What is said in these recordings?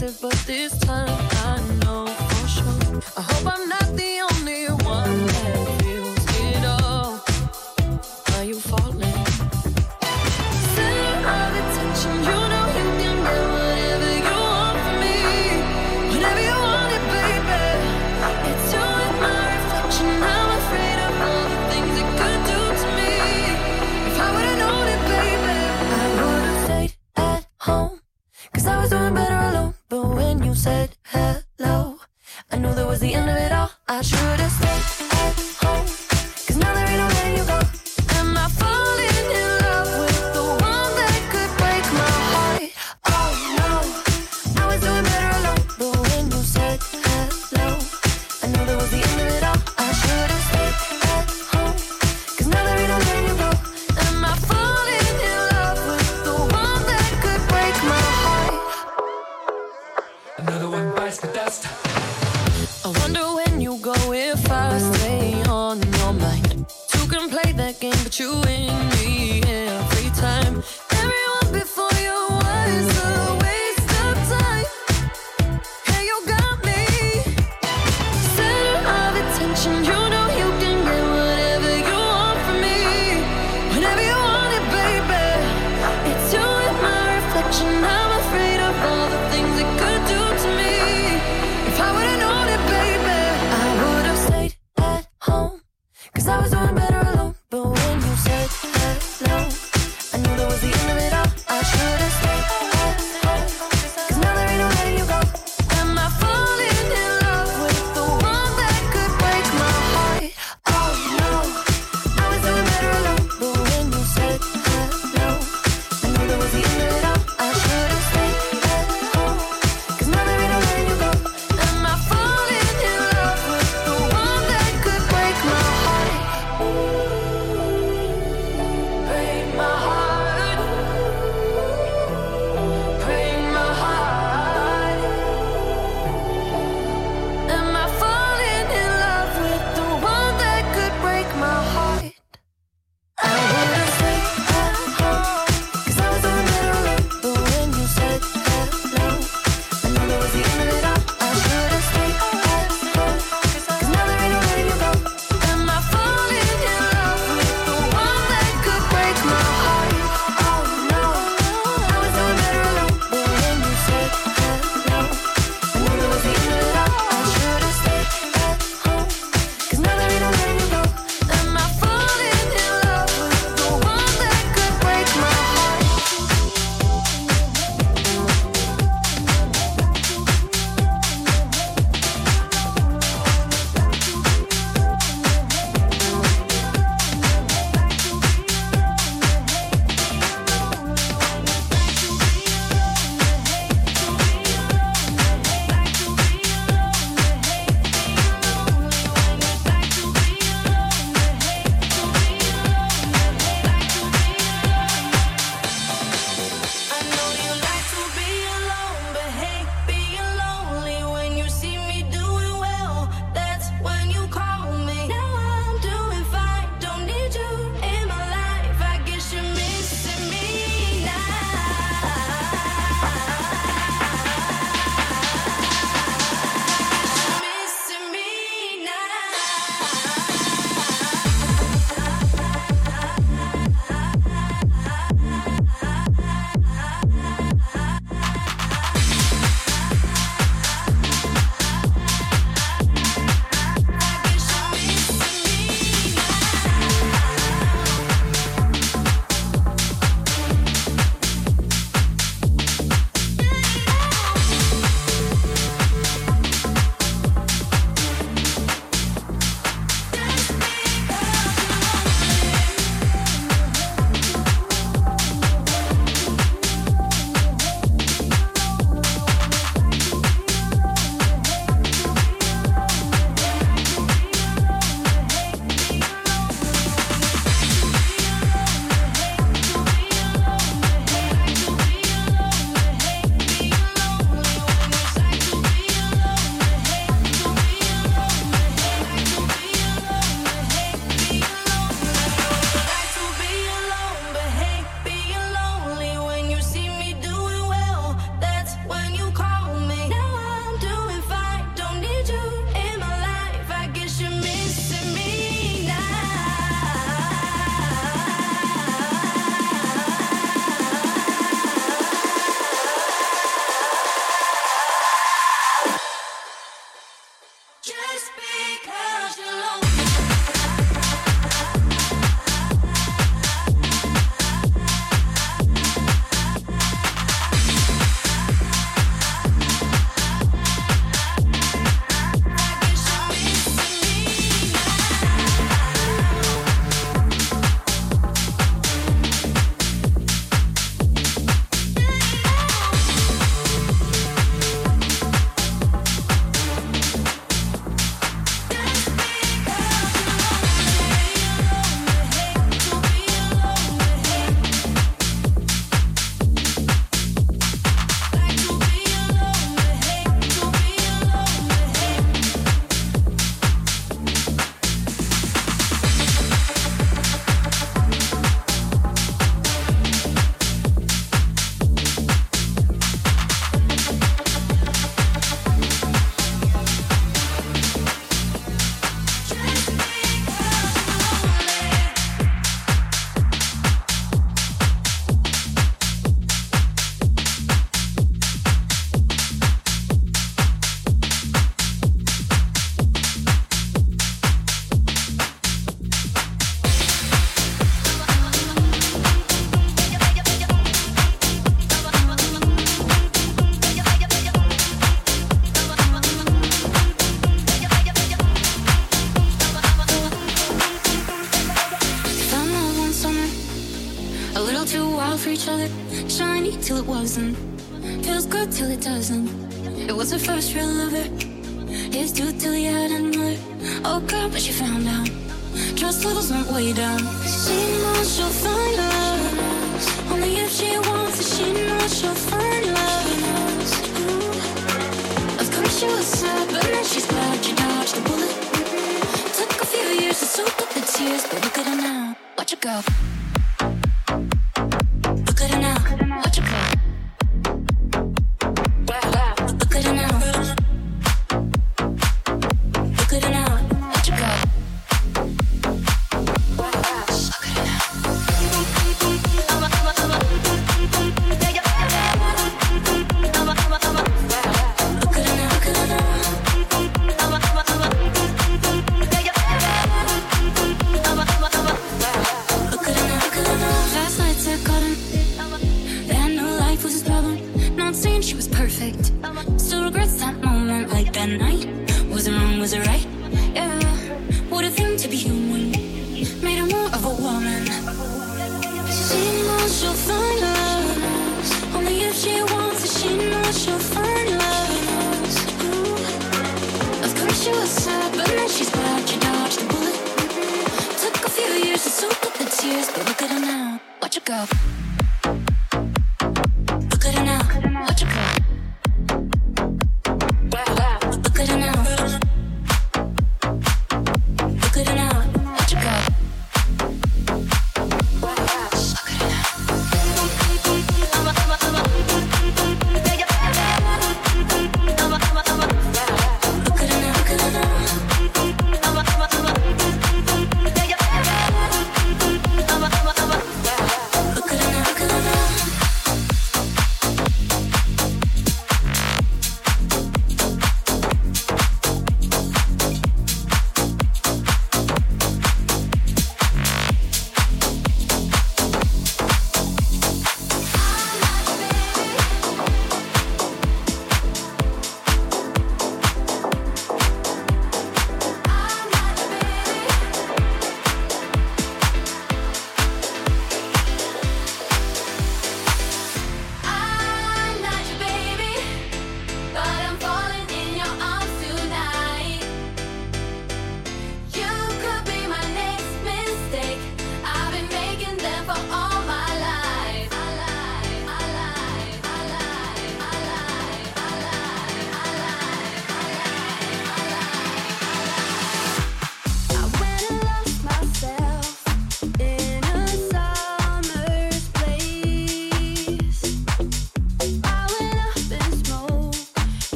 but this time I know for sure. I hope I'm not.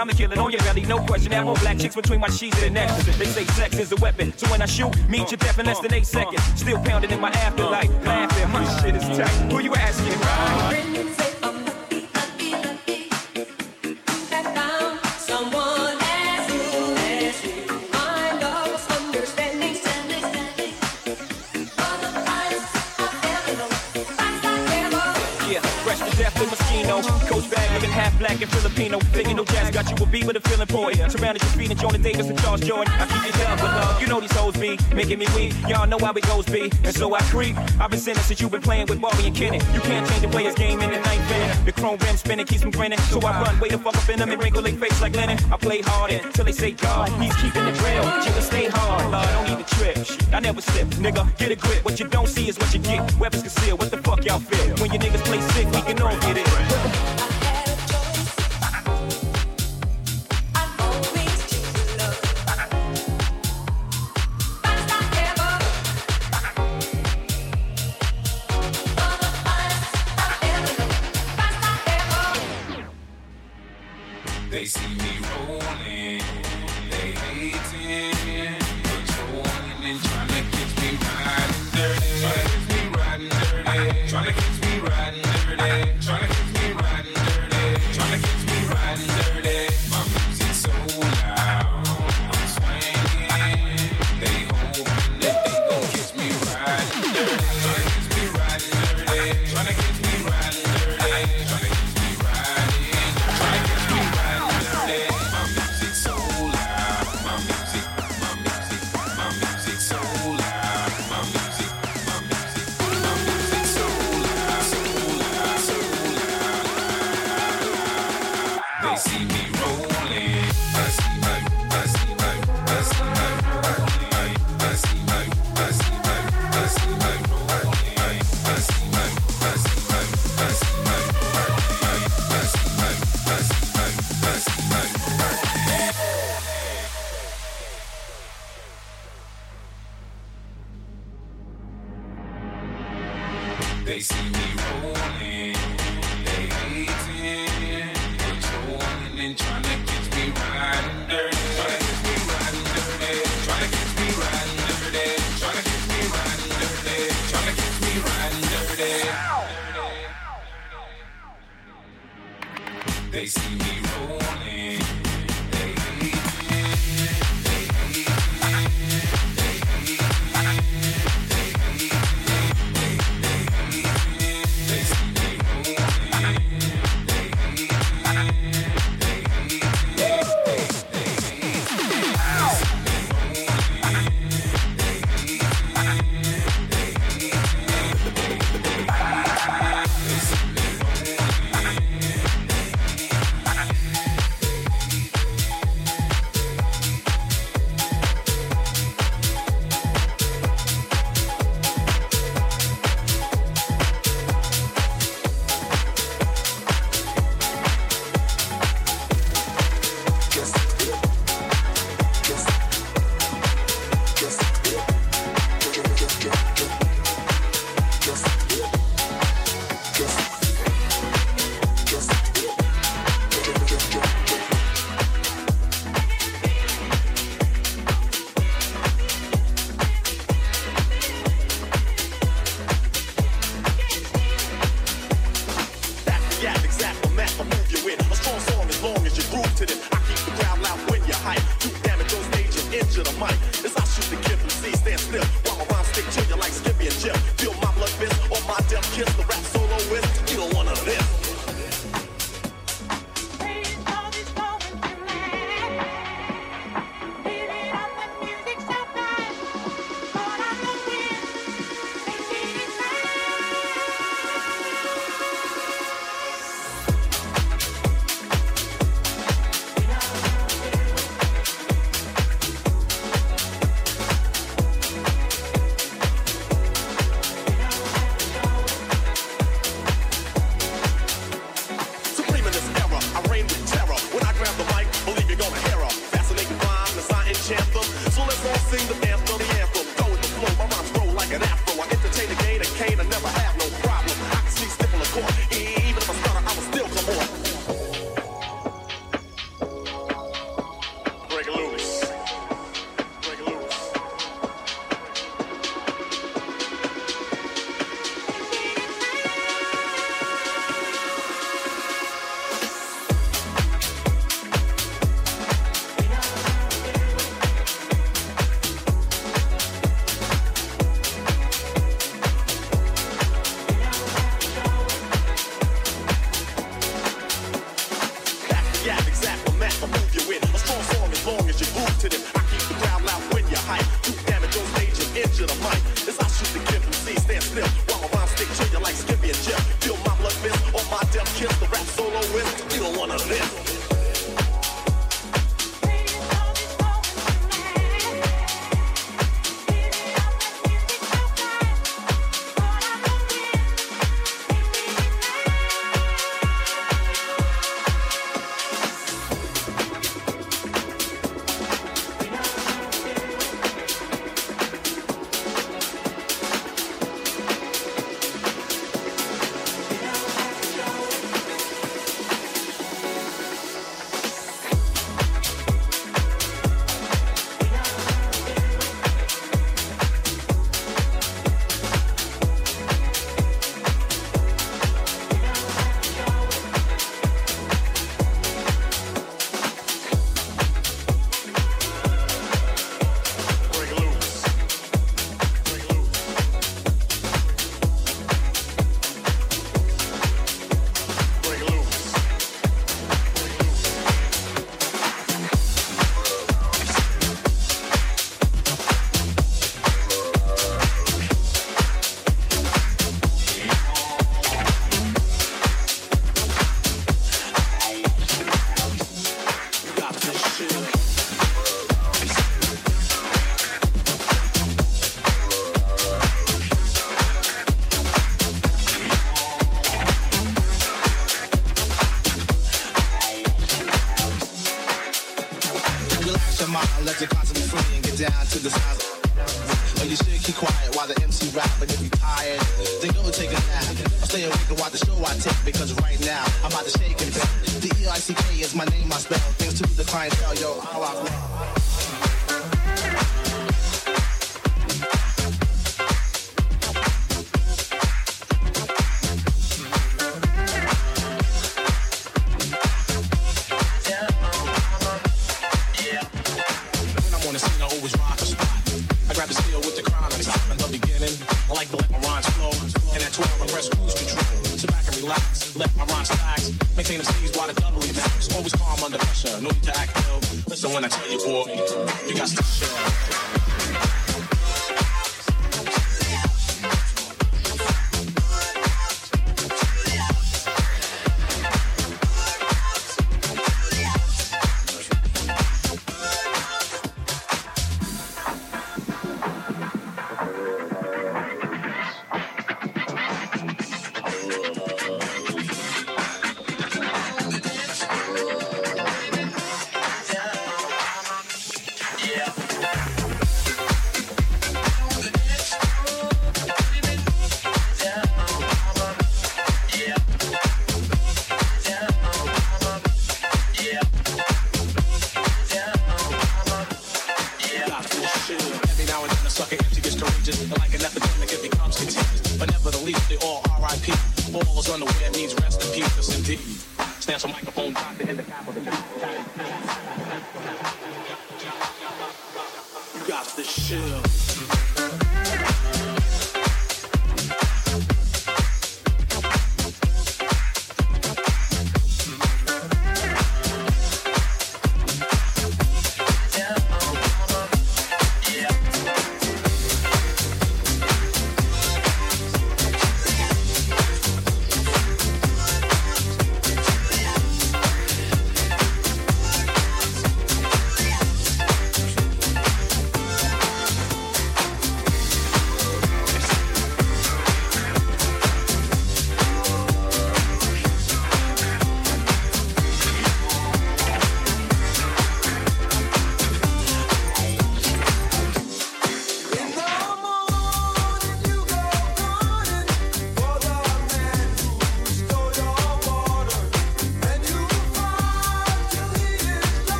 Time to kill it on your belly, no question. Have more black chicks between my sheets and necks. They say sex is a weapon, so when I shoot, meet your death in less than eight seconds. Still pounding in my afterlife, laughing. My shit is tight. Who you asking, right? And Filipino. Filipino jazz got you a beat with a feeling for it. Surrounded your feet and Jonah Davis and Charles Jourdan. I keep it down with love. You know these hoes be making me weak. Y'all know how it goes be. And so I creep. I've been sinning since you've been playing with Bobby and Kenny. You can't change the player's game in the night fan. The chrome rim spinning keeps me grinning. So I run, way the fuck up in them and wrinkle their face like linen. I play hard until they say God. He's keeping it real. Chillin' stay hard. Lord, don't the trip. I never slip. Nigga, get a grip. What you don't see is what you get. Weapons concealed. What the fuck y'all feel? When your niggas play sick, we can all get it.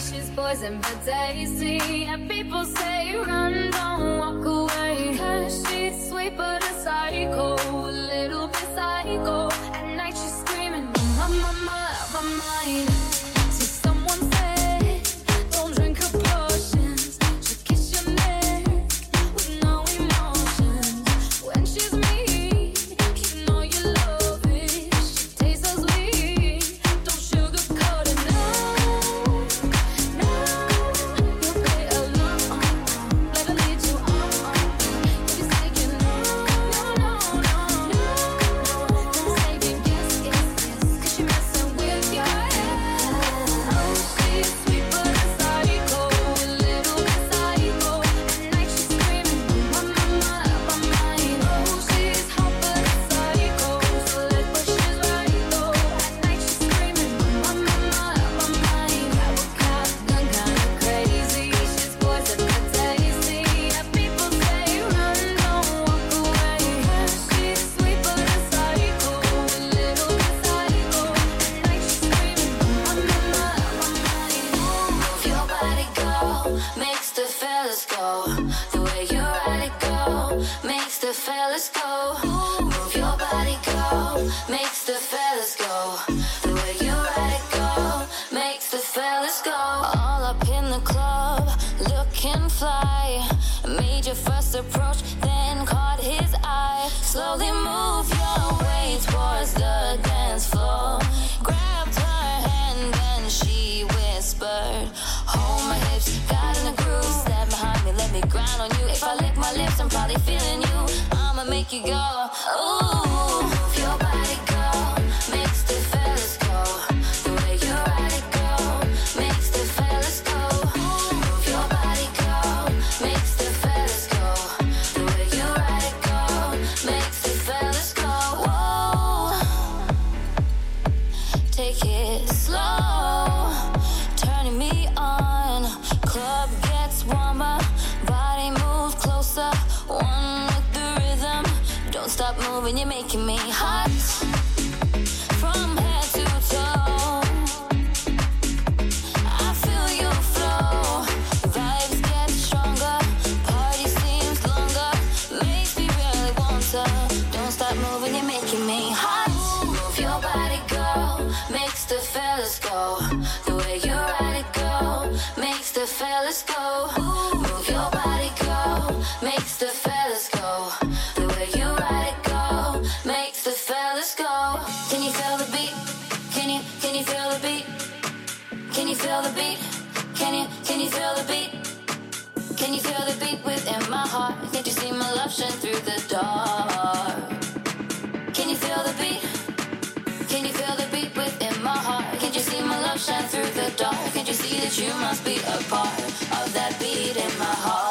She's poison, but tasty. And people say, run, don't walk away. Cause she's sweet, but a psycho, a little bit psycho. At night she's screaming, my, my, my, my mind. feel the beat? Can you, can you feel the beat? Can you feel the beat within my heart? Can't you see my love shine through the dark? Can you feel the beat? Can you feel the beat within my heart? Can't you see my love shine through the dark? Can't you see that you must be a part of that beat in my heart?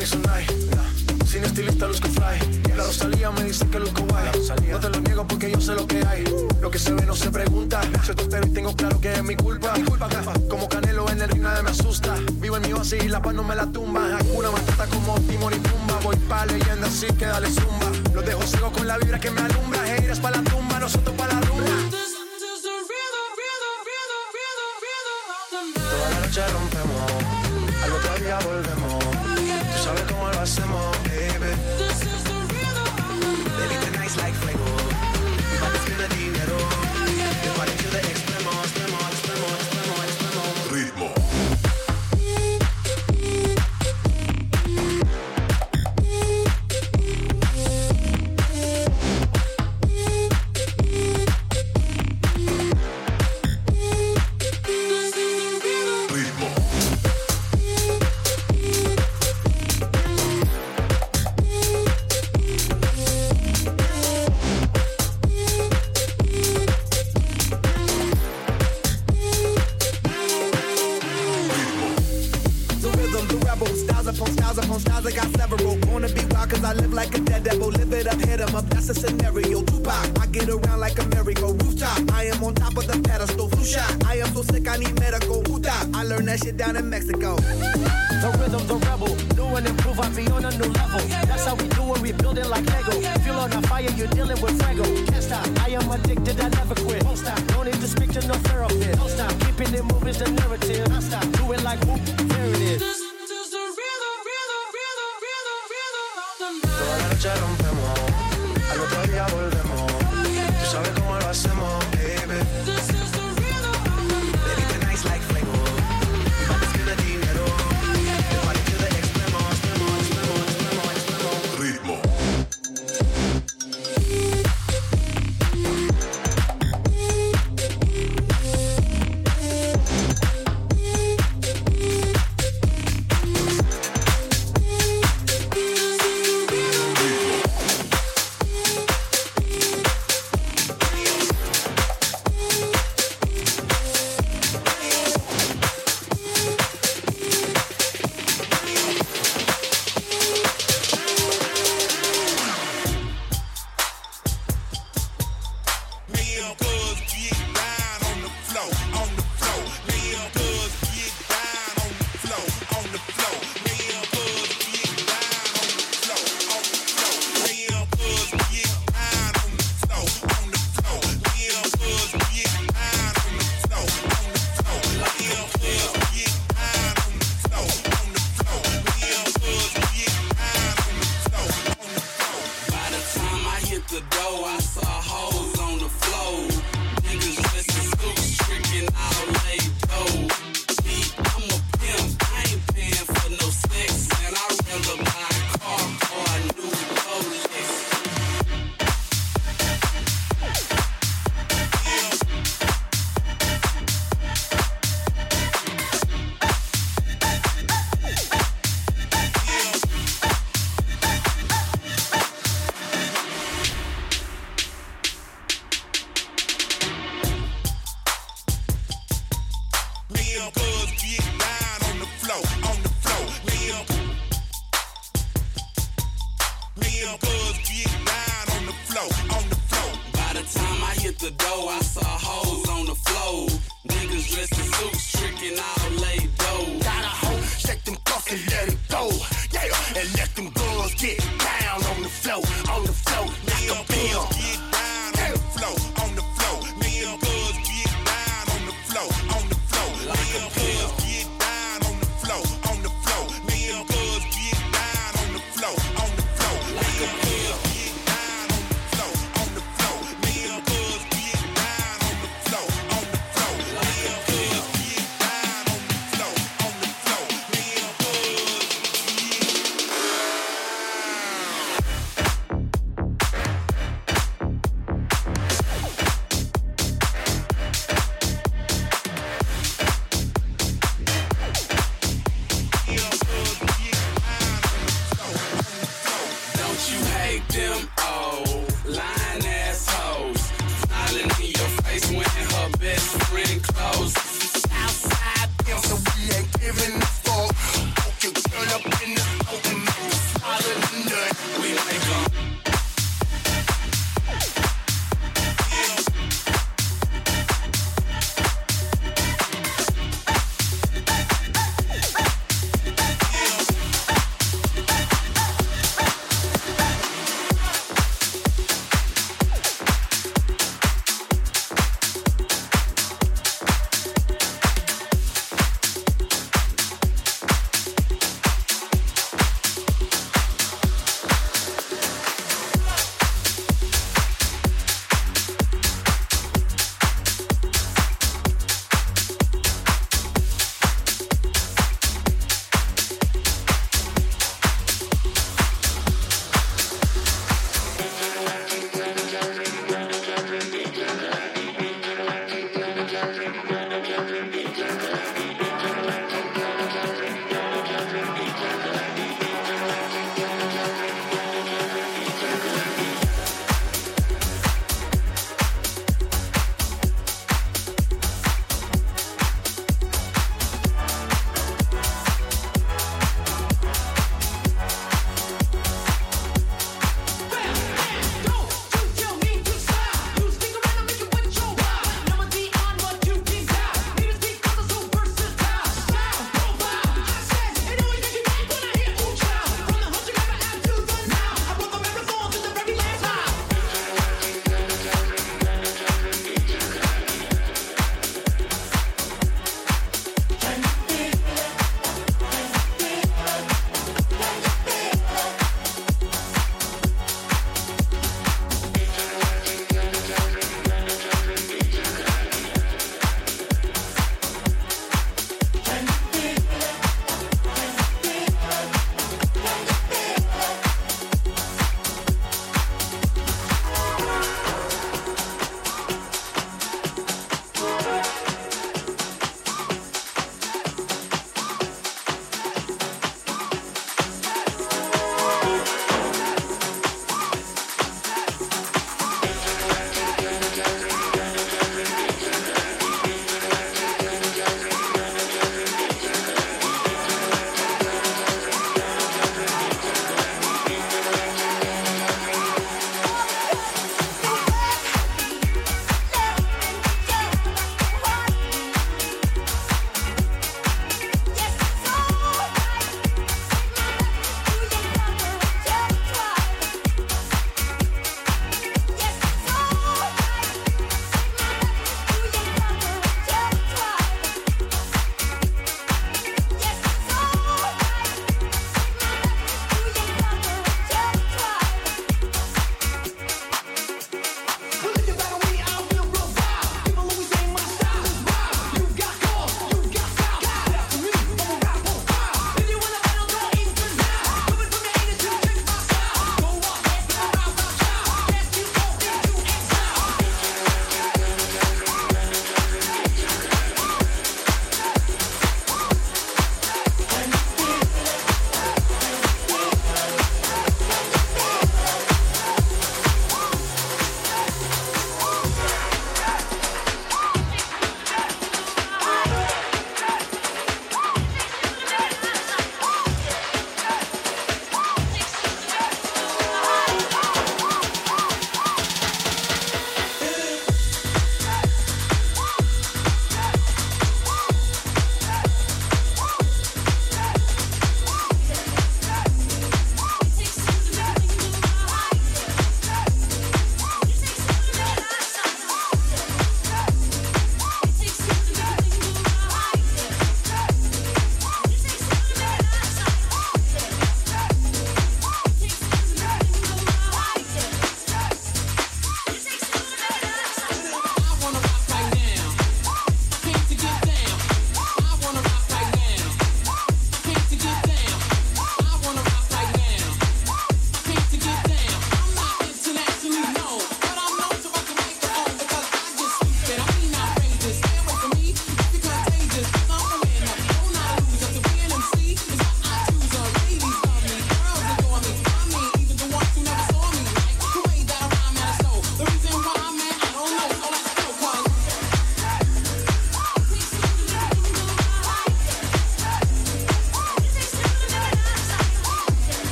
ni Sin estilista luzco fly. La Rosalía me dice que luzco guay. No te lo niego porque yo sé lo que hay. Lo que se ve no se pregunta. No. Yo te y tengo claro que es mi culpa. Mi culpa, culpa. Como Canelo en el ring nadie me asusta. Vivo en mi oasis y la paz no me la tumba. Hakuna Matata como Timor y Pumba. Voy pa' leyenda así que dale zumba. Los dejo ciego con la vibra que me alumbra. Heiras pa' la tumba, nosotros pa' la rumba. Toda la noche rompe passemos